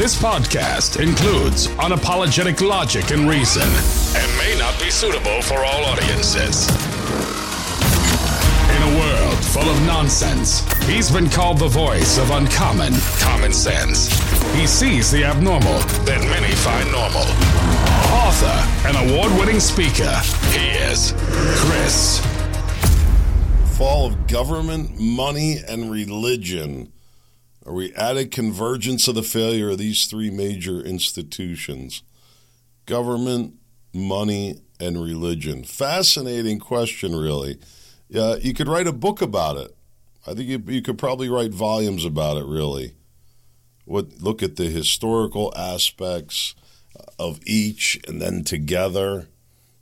This podcast includes unapologetic logic and reason and may not be suitable for all audiences. In a world full of nonsense, he's been called the voice of uncommon common sense. He sees the abnormal that many find normal. Author and award winning speaker, he is Chris. Fall of government, money, and religion. Are we at a convergence of the failure of these three major institutions? Government, money, and religion. Fascinating question, really. Yeah, you could write a book about it. I think you, you could probably write volumes about it, really. What look at the historical aspects of each, and then together.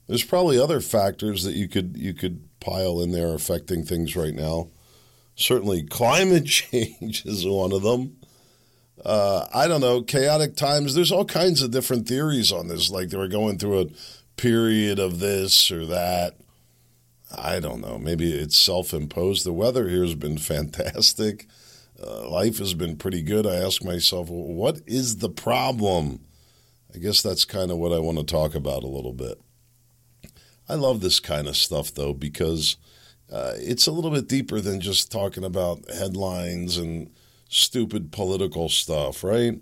There's probably other factors that you could you could pile in there affecting things right now. Certainly, climate change is one of them. Uh, I don't know, chaotic times. There's all kinds of different theories on this. Like they were going through a period of this or that. I don't know. Maybe it's self imposed. The weather here has been fantastic. Uh, life has been pretty good. I ask myself, well, what is the problem? I guess that's kind of what I want to talk about a little bit. I love this kind of stuff, though, because uh, it's a little bit deeper than just talking about headlines and stupid political stuff, right?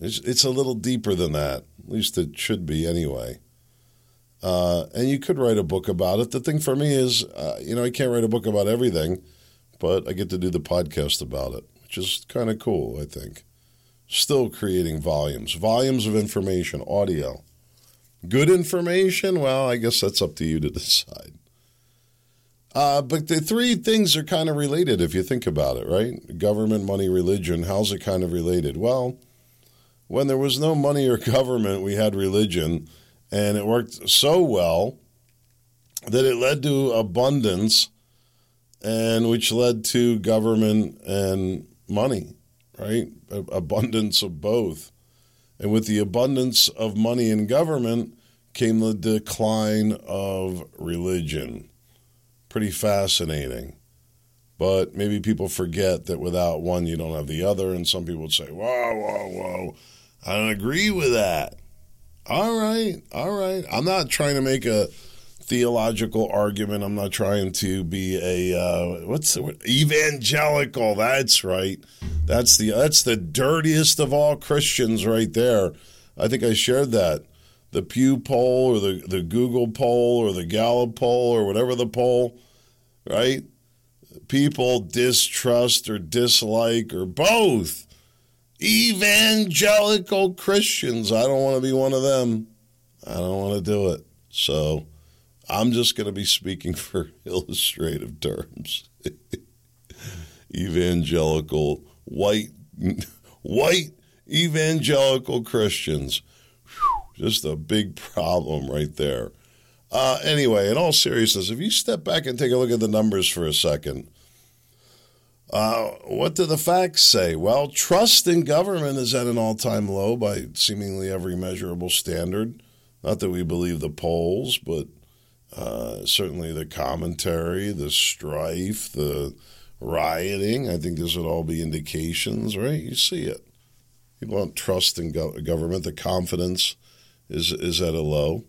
It's, it's a little deeper than that. At least it should be anyway. Uh, and you could write a book about it. The thing for me is, uh, you know, I can't write a book about everything, but I get to do the podcast about it, which is kind of cool, I think. Still creating volumes, volumes of information, audio. Good information? Well, I guess that's up to you to decide. Uh, but the three things are kind of related if you think about it, right? Government, money, religion. How's it kind of related? Well, when there was no money or government, we had religion, and it worked so well that it led to abundance, and which led to government and money, right? Abundance of both. And with the abundance of money and government came the decline of religion pretty fascinating. But maybe people forget that without one, you don't have the other. And some people would say, whoa, whoa, whoa, I don't agree with that. All right, all right. I'm not trying to make a theological argument. I'm not trying to be a uh, what's the word? evangelical. That's right. That's the that's the dirtiest of all Christians right there. I think I shared that the Pew poll or the, the Google poll or the Gallup poll or whatever the poll, right? People distrust or dislike or both evangelical Christians. I don't want to be one of them. I don't want to do it. So I'm just going to be speaking for illustrative terms. evangelical white white evangelical Christians just a big problem right there. Uh, anyway, in all seriousness, if you step back and take a look at the numbers for a second, uh, what do the facts say? Well, trust in government is at an all time low by seemingly every measurable standard. Not that we believe the polls, but uh, certainly the commentary, the strife, the rioting. I think this would all be indications, right? You see it. People don't trust in go- government, the confidence is is at a low.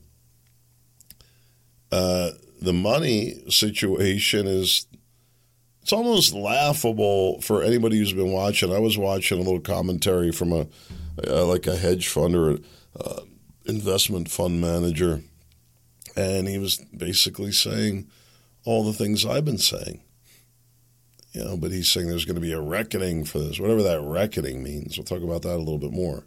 Uh, the money situation is it's almost laughable for anybody who's been watching. I was watching a little commentary from a, a like a hedge fund or a, uh, investment fund manager, and he was basically saying all the things I've been saying. You know, but he's saying there's going to be a reckoning for this, whatever that reckoning means. We'll talk about that a little bit more.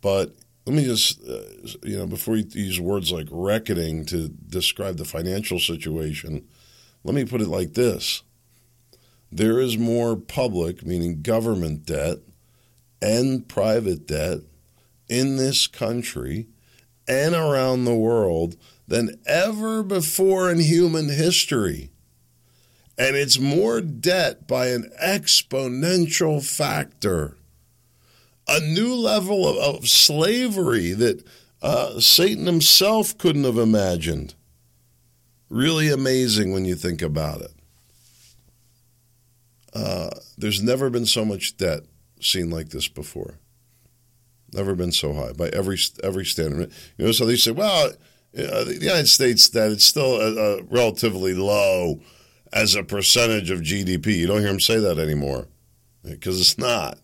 But let me just, uh, you know, before you use words like reckoning to describe the financial situation, let me put it like this there is more public, meaning government debt, and private debt in this country and around the world than ever before in human history. And it's more debt by an exponential factor a new level of, of slavery that uh, Satan himself couldn't have imagined. Really amazing when you think about it. Uh, there's never been so much debt seen like this before. Never been so high by every every standard. You know, so they say, well, uh, the United States that it's still uh, uh, relatively low as a percentage of GDP. You don't hear them say that anymore because it's not.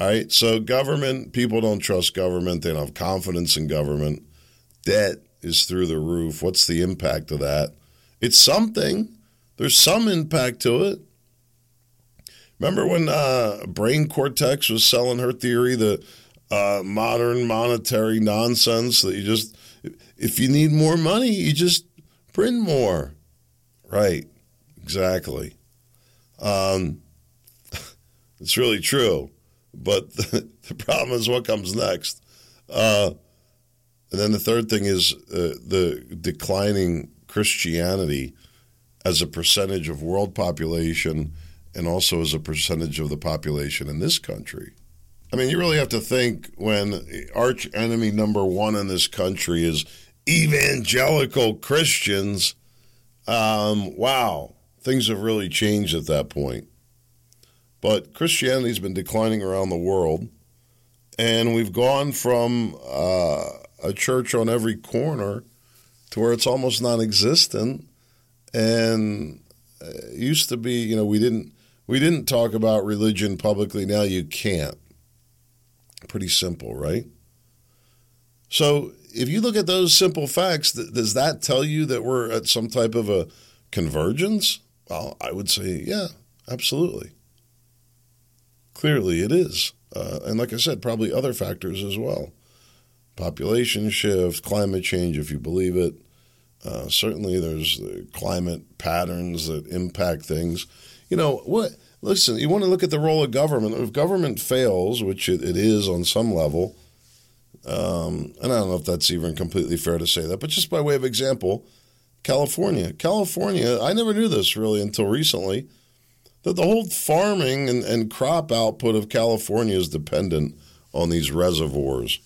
All right, so government people don't trust government. They don't have confidence in government. Debt is through the roof. What's the impact of that? It's something. There's some impact to it. Remember when uh, Brain Cortex was selling her theory, the uh, modern monetary nonsense that you just, if you need more money, you just print more. Right, exactly. Um, it's really true. But the, the, problem is what comes next. Uh, and then the third thing is uh, the declining Christianity as a percentage of world population and also as a percentage of the population in this country. I mean, you really have to think when arch enemy number one in this country is evangelical Christians. Um, wow, things have really changed at that point. But Christianity's been declining around the world, and we've gone from uh, a church on every corner to where it's almost non-existent. And uh, it used to be, you know, we didn't we didn't talk about religion publicly. Now you can't. Pretty simple, right? So if you look at those simple facts, does that tell you that we're at some type of a convergence? Well, I would say, yeah, absolutely. Clearly, it is. Uh, and like I said, probably other factors as well. Population shift, climate change, if you believe it. Uh, certainly, there's climate patterns that impact things. You know what? Listen, you want to look at the role of government. If government fails, which it, it is on some level, um, and I don't know if that's even completely fair to say that, but just by way of example, California. California, I never knew this really until recently, that the whole farming and, and crop output of California is dependent on these reservoirs.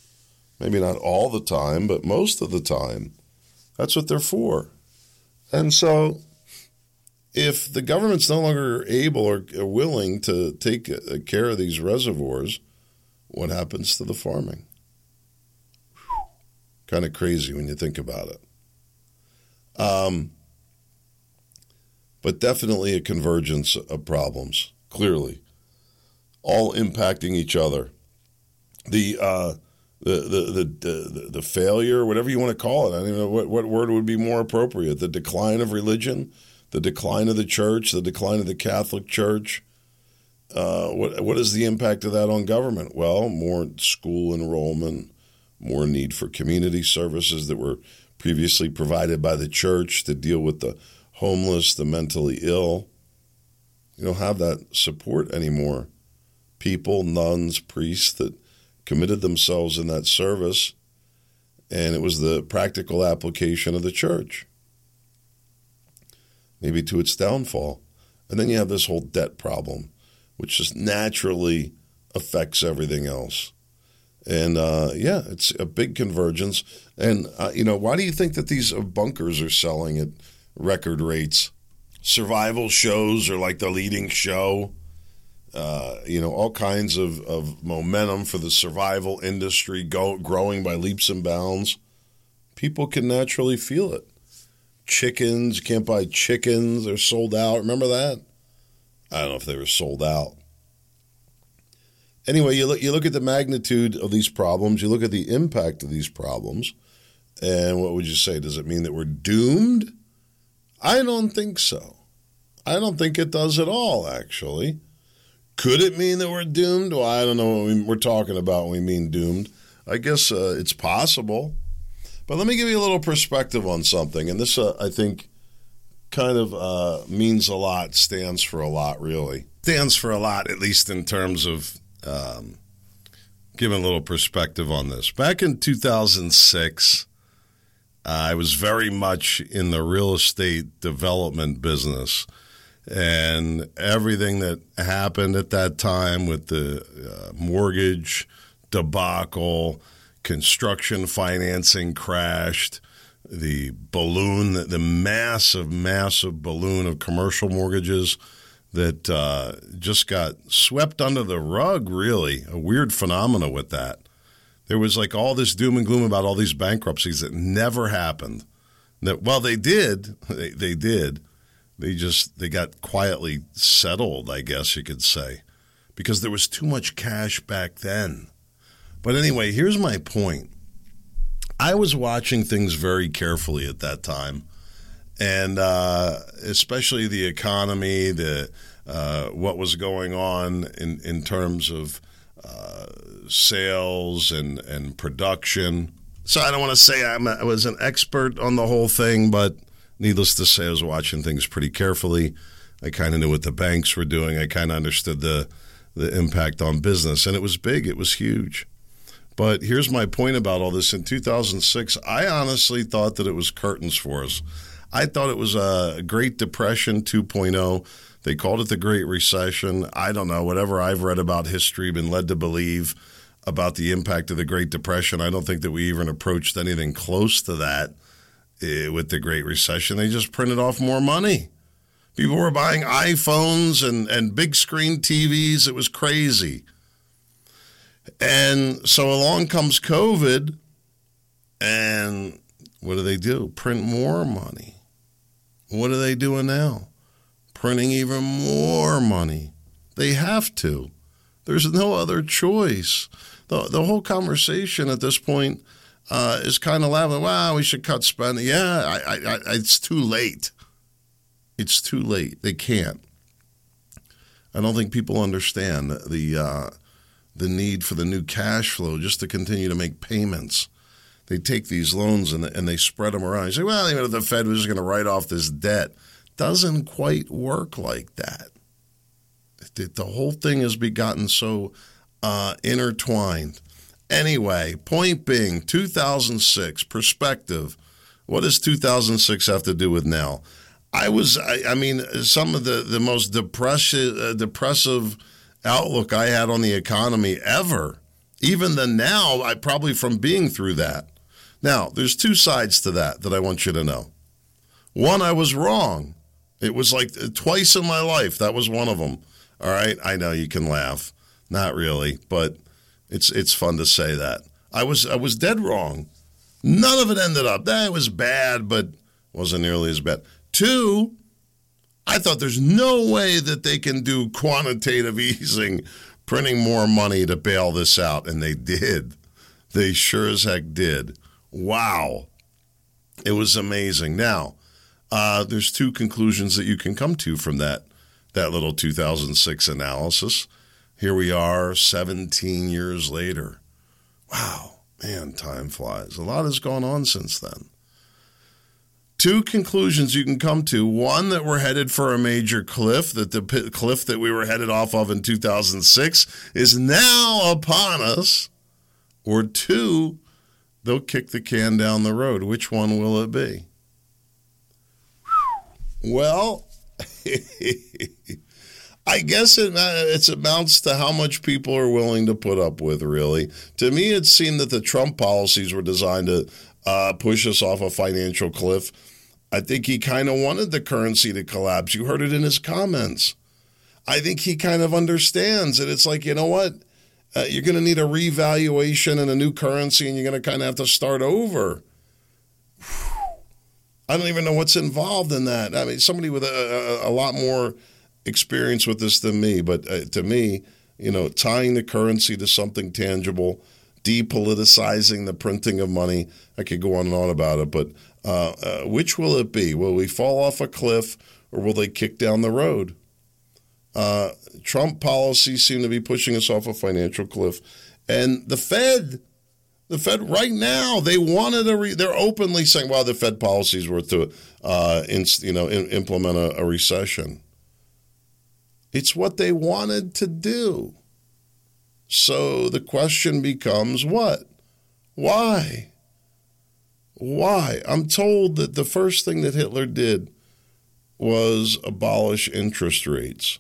Maybe not all the time, but most of the time. That's what they're for. And so if the government's no longer able or willing to take care of these reservoirs, what happens to the farming? Kind of crazy when you think about it. Um, but definitely a convergence of problems, clearly, all impacting each other. The uh, the, the, the, the, the failure, whatever you want to call it. I don't know what, what word would be more appropriate. The decline of religion, the decline of the church, the decline of the Catholic Church. Uh, what what is the impact of that on government? Well, more school enrollment, more need for community services that were previously provided by the church to deal with the homeless, the mentally ill. You don't have that support anymore. People, nuns, priests that committed themselves in that service, and it was the practical application of the church maybe to its downfall. And then you have this whole debt problem, which just naturally affects everything else. And uh, yeah, it's a big convergence. And, uh, you know, why do you think that these bunkers are selling at record rates? Survival shows are like the leading show. Uh, you know, all kinds of, of momentum for the survival industry go, growing by leaps and bounds. People can naturally feel it chickens. Can't buy chickens. They're sold out. Remember that? I don't know if they were sold out. Anyway, you look, you look at the magnitude of these problems, you look at the impact of these problems, and what would you say? Does it mean that we're doomed? I don't think so. I don't think it does at all, actually. Could it mean that we're doomed? Well, I don't know what we're talking about when we mean doomed. I guess uh, it's possible. But let me give you a little perspective on something, and this uh, I think kind of uh, means a lot, stands for a lot, really. Stands for a lot, at least in terms of um, giving a little perspective on this. Back in 2006, uh, I was very much in the real estate development business. And everything that happened at that time with the uh, mortgage debacle, construction financing crashed, the balloon, the massive, massive balloon of commercial mortgages that uh, just got swept under the rug, really. A weird phenomena with that. There was like all this doom and gloom about all these bankruptcies that never happened. That, well, they did. They, they did. They just they got quietly settled, I guess you could say, because there was too much cash back then. But anyway, here's my point. I was watching things very carefully at that time, and uh, especially the economy, the uh, what was going on in in terms of sales and and production. So I don't want to say I'm a, I was an expert on the whole thing, but needless to say, I was watching things pretty carefully. I kind of knew what the banks were doing. I kind of understood the the impact on business, and it was big. It was huge. But here's my point about all this. In 2006, I honestly thought that it was curtains for us. I thought it was a Great Depression 2.0. They called it the Great Recession. I don't know, whatever I've read about history, been led to believe about the impact of the Great Depression. I don't think that we even approached anything close to that uh, with the Great Recession. They just printed off more money. People were buying iPhones and, and big screen TVs. It was crazy. And so along comes COVID, and what do they do? Print more money. What are they doing now? Printing even more money. They have to. There's no other choice. The, the whole conversation at this point uh, is kind of laughing. Wow, we should cut spending. Yeah, I, I, I, it's too late. It's too late. They can't. I don't think people understand the uh, the need for the new cash flow just to continue to make payments. They take these loans and, and they spread them around. You say, well, you know, the Fed was just going to write off this debt. Doesn't quite work like that. The, whole thing has begotten so uh, intertwined. Anyway, point being, 2006 perspective. What does 2006 have to do with now? I was, I, I mean, some of the the most depressive, uh, depressive outlook I had on the economy ever. Even the now, I probably from being through that. Now, there's two sides to that that I want you to know. One, I was wrong. It was like uh, twice in my life. That was one of them. All right, I know you can laugh. Not really, but it's it's fun to say that. I was I was dead wrong. None of it ended up. That was bad, but wasn't nearly as bad. Two, I thought there's no way that they can do quantitative easing, printing more money to bail this out. And they did. They sure as heck did. Wow. It was amazing. Now, uh, there's two conclusions that you can come to from that, that little 2006 analysis. Here we are 17 years later. Wow, man, time flies. A lot has gone on since then two conclusions you can come to. One, that we're headed for a major cliff, that the cliff that we were headed off of in 2006 is now upon us. Or two, they'll kick the can down the road. Which one will it be? Well, I guess it it amounts to how much people are willing to put up with. Really, to me, it seemed that the Trump policies were designed to uh, push us off a financial cliff. I think he kind of wanted the currency to collapse. You heard it in his comments. I think he kind of understands that it's like, you know what? Uh, you're going to need a revaluation and a new currency, and you're going to kind of have to start over. I don't even know what's involved in that. I mean, somebody with a, a, a lot more experience with this than me, but uh, to me, you know, tying the currency to something tangible – depoliticizing the printing of money. I could go on and on about it, but uh, uh, which will it be? Will we fall off a cliff or will they kick down the road? Uh, Trump policies seem to be pushing us off a financial cliff. And the Fed, the Fed right now, they wanted a re- they're openly saying, well, the Fed policies were to uh, you know, in, implement a, a recession. It's what they wanted to do. So the question becomes what? Why? Why? I'm told that the first thing that Hitler did was abolish interest rates.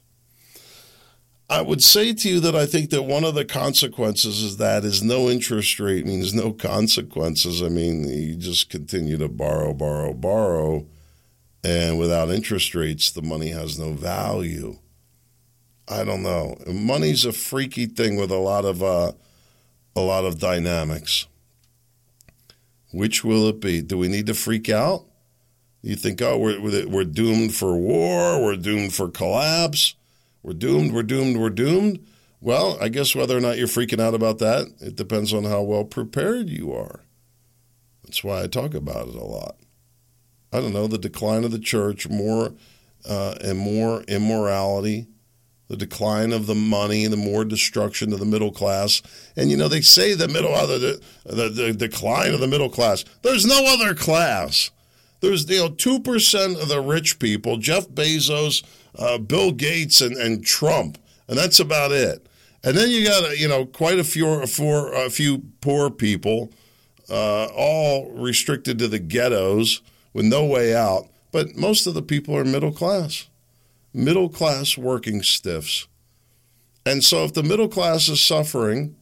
I would say to you that I think that one of the consequences is that is no interest rate means no consequences. I mean, you just continue to borrow, borrow, borrow, and without interest rates, the money has no value. I don't know. Money's a freaky thing with a lot of uh, a lot of dynamics. Which will it be? Do we need to freak out? You think, oh, we're we're doomed for war, we're doomed for collapse, we're doomed, we're doomed, we're doomed. Well, I guess whether or not you're freaking out about that, it depends on how well prepared you are. That's why I talk about it a lot. I don't know the decline of the church, more uh, and more immorality, the decline of the money, the more destruction of the middle class. And you know, they say the middle, uh, the, the, the decline of the middle class. There's no other class. There's you know two percent of the rich people, Jeff Bezos, uh, Bill Gates, and, and Trump, and that's about it. And then you got you know quite a few for a few poor people, uh, all restricted to the ghettos with no way out. But most of the people are middle class middle class working stiffs. And so if the middle class is suffering,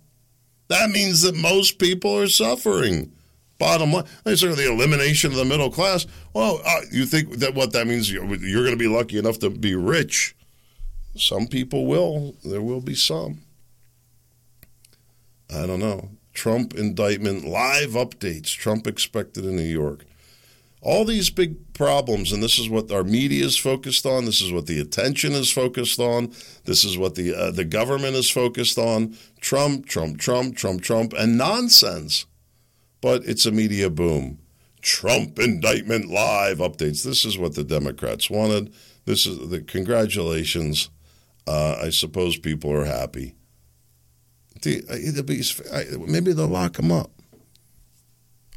that means that most people are suffering. Bottom line, they say the elimination of the middle class. Well, uh, you think that what that means? You're, you're going to be lucky enough to be rich. Some people will. There will be some. I don't know. Trump indictment live updates. Trump expected in New York all these big problems, and this is what our media is focused on. This is what the attention is focused on. This is what the uh, the government is focused on. Trump, Trump, Trump, Trump, Trump, and nonsense. But it's a media boom. Trump indictment live updates. This is what the Democrats wanted. This is the congratulations. Uh, I suppose people are happy. Maybe they'll lock him up.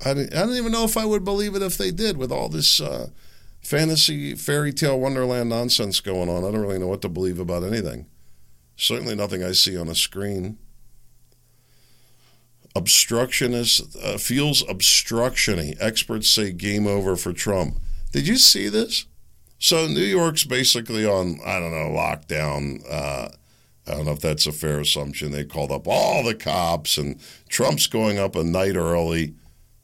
I don't, I don't even know if I would believe it if they did with all this uh, fantasy fairy tale wonderland nonsense going on. I don't really know what to believe about anything. Certainly nothing I see on a screen. Obstructionist uh, feels obstructiony. Experts say game over for Trump. Did you see this? So New York's basically on I don't know lockdown. Uh, I don't know if that's a fair assumption. They called up all the cops, and Trump's going up a night early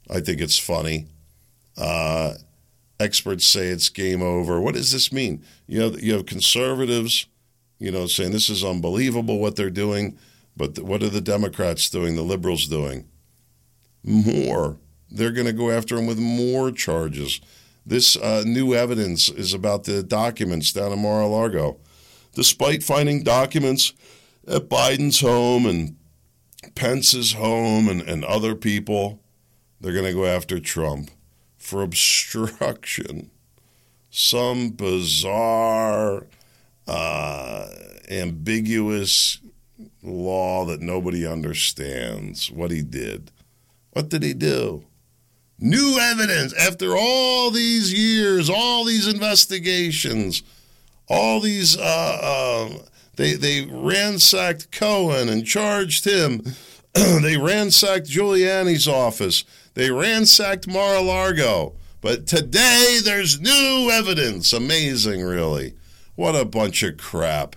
I think it's funny. Uh, experts say it's game over. What does this mean? You know, you have conservatives, you know, saying this is unbelievable what they're doing, but what are the Democrats doing? The liberals doing more. They're going to go after him with more charges. This uh, new evidence is about the documents down in Mar-a-Lago. Despite finding documents at Biden's home and Pence's home and, and other people, they're going to go after Trump for obstruction. Some bizarre, uh, ambiguous law that nobody understands what he did. What did he do? New evidence after all these years, all these investigations, all these. Uh, uh, they they ransacked Cohen and charged him. they ransacked Giuliani's office. They ransacked Mar a Lago. But today there's new evidence. Amazing, really. What a bunch of crap.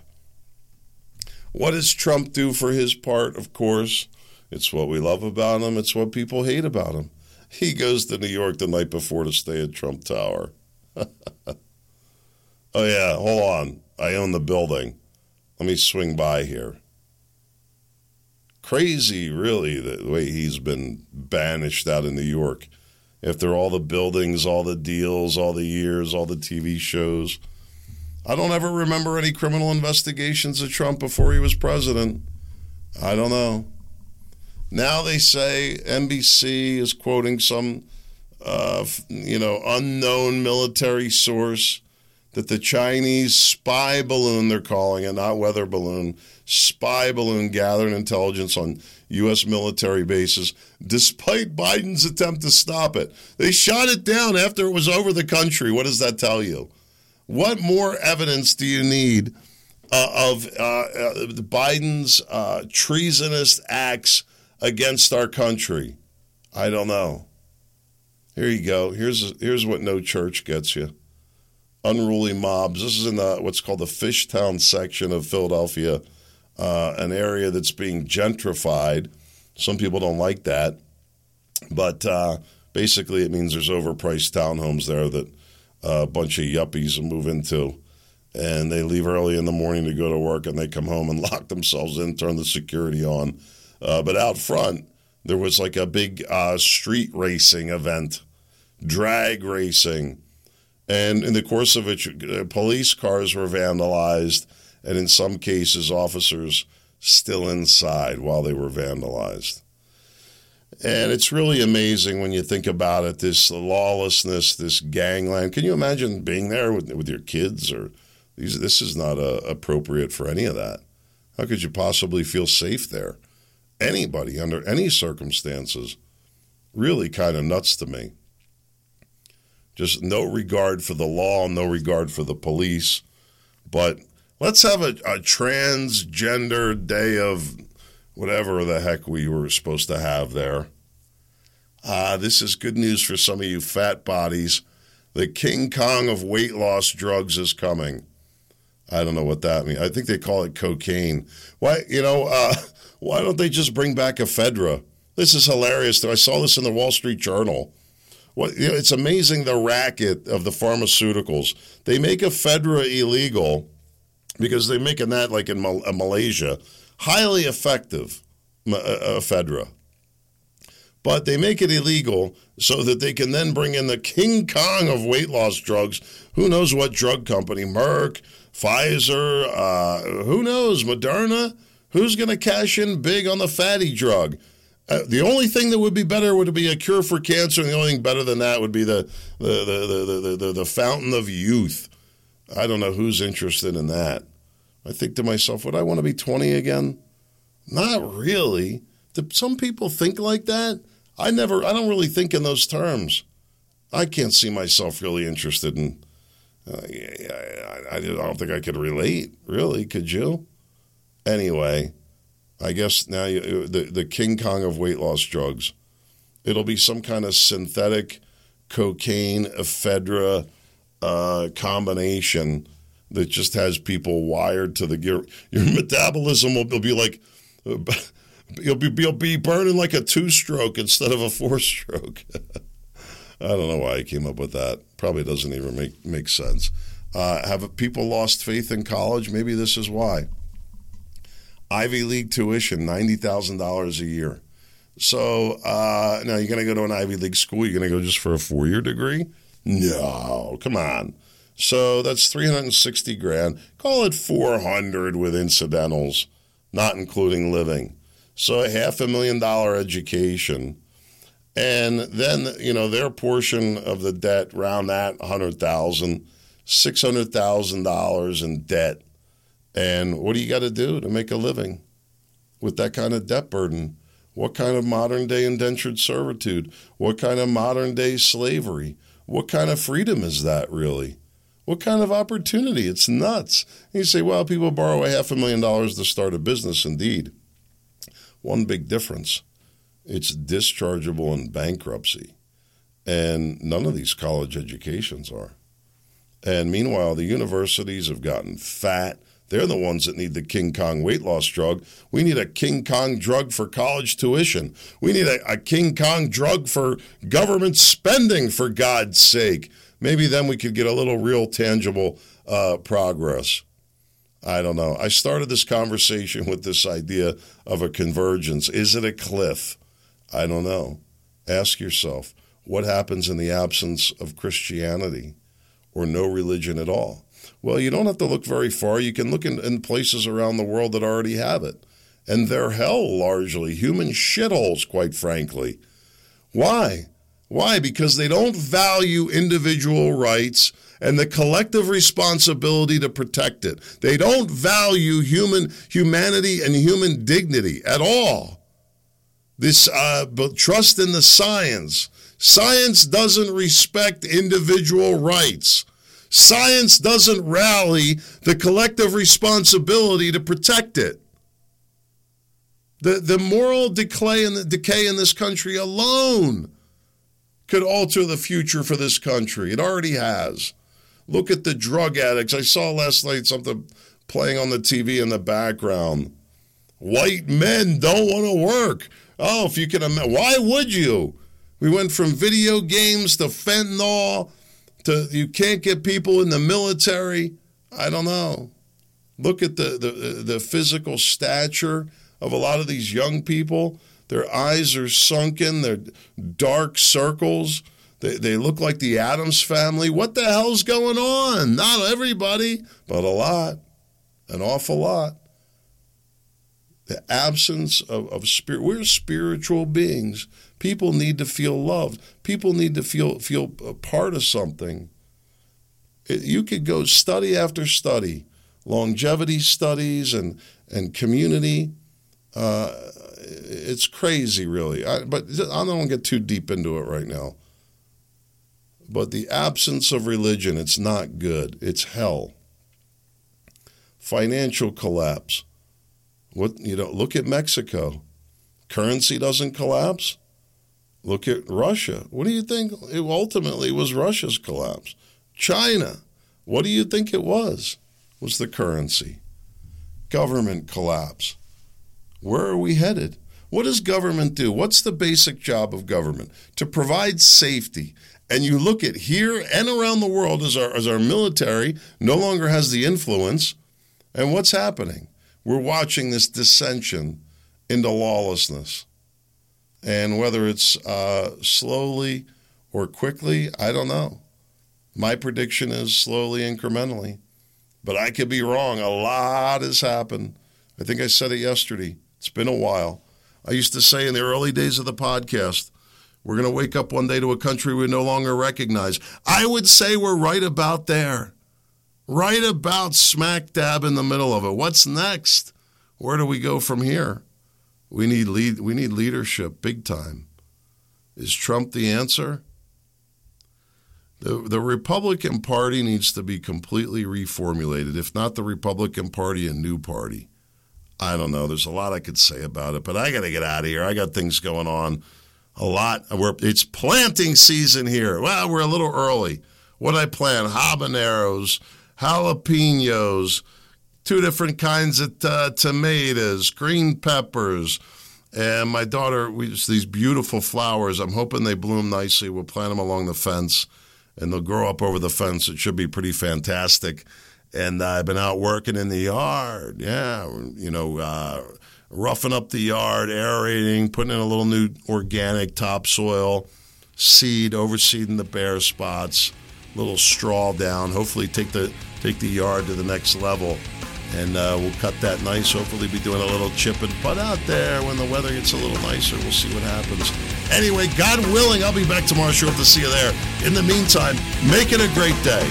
What does Trump do for his part? Of course, it's what we love about him, it's what people hate about him. He goes to New York the night before to stay at Trump Tower. oh, yeah, hold on. I own the building. Let me swing by here crazy, really, the way he's been banished out of New York after all the buildings, all the deals, all the years, all the TV shows. I don't ever remember any criminal investigations of Trump before he was president. I don't know. Now they say NBC is quoting some, uh, you know, unknown military source that the Chinese spy balloon, they're calling it, not weather balloon, spy balloon gathered intelligence on U.S. military bases, despite Biden's attempt to stop it. They shot it down after it was over the country. What does that tell you? What more evidence do you need uh, of uh, uh, Biden's uh, treasonous acts against our country? I don't know. Here you go. Here's here's what no church gets you unruly mobs. This is in the, what's called the Fishtown section of Philadelphia, uh, an area that's being gentrified. Some people don't like that, but uh, basically it means there's overpriced townhomes there that a bunch of yuppies move into. and they leave early in the morning to go to work, and they come home and lock themselves in, turn the security on. Uh, but out front, there was like a big uh, street racing event, drag racing. And in the course of it, uh, police cars were vandalized, and in some cases, officers still inside while they were vandalized. And it's really amazing when you think about it this lawlessness, this gangland. Can you imagine being there with, with your kids? Or these, This is not uh, appropriate for any of that. How could you possibly feel safe there? Anybody, under any circumstances, really kind of nuts to me. Just no regard for the law, no regard for the police. But let's have a, a transgender day of whatever the heck we were supposed to have there. Uh, this is good news for some of you fat bodies. The King Kong of weight loss drugs is coming. I don't know what that means. I think they call it cocaine. Why, you know, uh, why don't they just bring back ephedra? This is hilarious. I saw this in the Wall Street Journal. What, you know, it's amazing the racket of the pharmaceuticals. They make ephedra illegal because they're making that like in Mal- Malaysia highly effective uh, uh, ephedra. But they make it illegal so that they can then bring in the King Kong of weight loss drugs. Who knows what drug company? Merck, Pfizer, uh, who knows? Moderna? Who's going to cash in big on the fatty drug? Uh, the only thing that would be better would be a cure for cancer, and the only thing better than that would be the the the the the, the, the fountain of youth. I don't know who's interested in that. I think to myself, would I want to be 20 again? Not really. Do some people think like that? I never, I don't really think in those terms. I can't see myself really interested in. Uh, I, I, I don't think I could relate, really. Could you? Anyway, I guess now you, the, the King Kong of weight loss drugs. It'll be some kind of synthetic cocaine, ephedra uh, combination that just has people wired to the gear. your metabolism will, will be like you'll be you'll be burning like a two stroke instead of a four stroke. I don't know why I came up with that. Probably doesn't even make make sense. Uh, have people lost faith in college? Maybe this is why. Ivy League tuition, ninety thousand dollars a year. So uh, now you're going to go to an Ivy League school. You're going to go just for a four year degree? No, come on. So that's 360 grand. Call it 400 with incidentals, not including living. So a half a million dollar education. And then, you know, their portion of the debt, around that 100,000, $600,000 in debt. And what do you got to do to make a living with that kind of debt burden? What kind of modern day indentured servitude? What kind of modern day slavery? What kind of freedom is that really? What kind of opportunity? It's nuts. And you say, well, people borrow a half a million dollars to start a business. Indeed. One big difference it's dischargeable in bankruptcy. And none of these college educations are. And meanwhile, the universities have gotten fat. They're the ones that need the King Kong weight loss drug. We need a King Kong drug for college tuition. We need a, a King Kong drug for government spending, for God's sake maybe then we could get a little real tangible uh, progress. I don't know. I started this conversation with this idea of a convergence. Is it a cliff? I don't know. Ask yourself what happens in the absence of Christianity or no religion at all? Well, you don't have to look very far. You can look in, in places around the world that already have it. And they're hell largely, human shitholes, quite frankly. Why? Why? Because they don't value individual rights and the collective responsibility to protect it. They don't value human humanity and human dignity at all. This uh, trust in the science. Science doesn't respect individual rights. Science doesn't rally the collective responsibility to protect it. The, the moral decay in, the, decay in this country alone could alter the future for this country. It already has. Look at the drug addicts. I saw last night something playing on the TV in the background. White men don't want to work. Oh, if you can imagine, why would you? We went from video games to fentanyl to you can't get people in the military. I don't know. Look at the, the, the physical stature of a lot of these young people. Their eyes are sunken, they're dark circles. They, they look like the Addams family. What the hell's going on? Not everybody, but a lot, an awful lot. The absence of, of spirit. We're spiritual beings. People need to feel loved. People need to feel feel a part of something. It, you could go study after study, longevity studies and and community. Uh, it's crazy, really. I, but I don't get too deep into it right now. But the absence of religion, it's not good. It's hell. Financial collapse. What you know, look at Mexico. Currency doesn't collapse. Look at Russia. What do you think it ultimately was Russia's collapse? China. What do you think it was? Was the currency. Government collapse. Where are we headed? What does government do? What's the basic job of government? To provide safety. And you look at here and around the world as our, as our military no longer has the influence. And what's happening? We're watching this dissension into lawlessness. And whether it's uh, slowly or quickly, I don't know. My prediction is slowly, incrementally. But I could be wrong. A lot has happened. I think I said it yesterday. It's been a while. I used to say in the early days of the podcast, we're going to wake up one day to a country we no longer recognize. I would say we're right about there, right about smack dab in the middle of it. What's next? Where do we go from here? We need lead, we need leadership big time. Is Trump the answer? The, the Republican Party needs to be completely reformulated. If not the Republican Party, a new party. I don't know. There's a lot I could say about it, but I got to get out of here. I got things going on. A lot. We're, it's planting season here. Well, we're a little early. What I plant? Habaneros, jalapenos, two different kinds of uh, tomatoes, green peppers, and my daughter. We these beautiful flowers. I'm hoping they bloom nicely. We'll plant them along the fence, and they'll grow up over the fence. It should be pretty fantastic and I've been out working in the yard. Yeah, you know, uh, roughing up the yard, aerating, putting in a little new organic topsoil, seed, overseeding the bare spots, little straw down. Hopefully, take the take the yard to the next level. And uh, we'll cut that nice. Hopefully, be doing a little chip and putt out there when the weather gets a little nicer. We'll see what happens. Anyway, God willing, I'll be back tomorrow. Sure to see you there. In the meantime, make it a great day.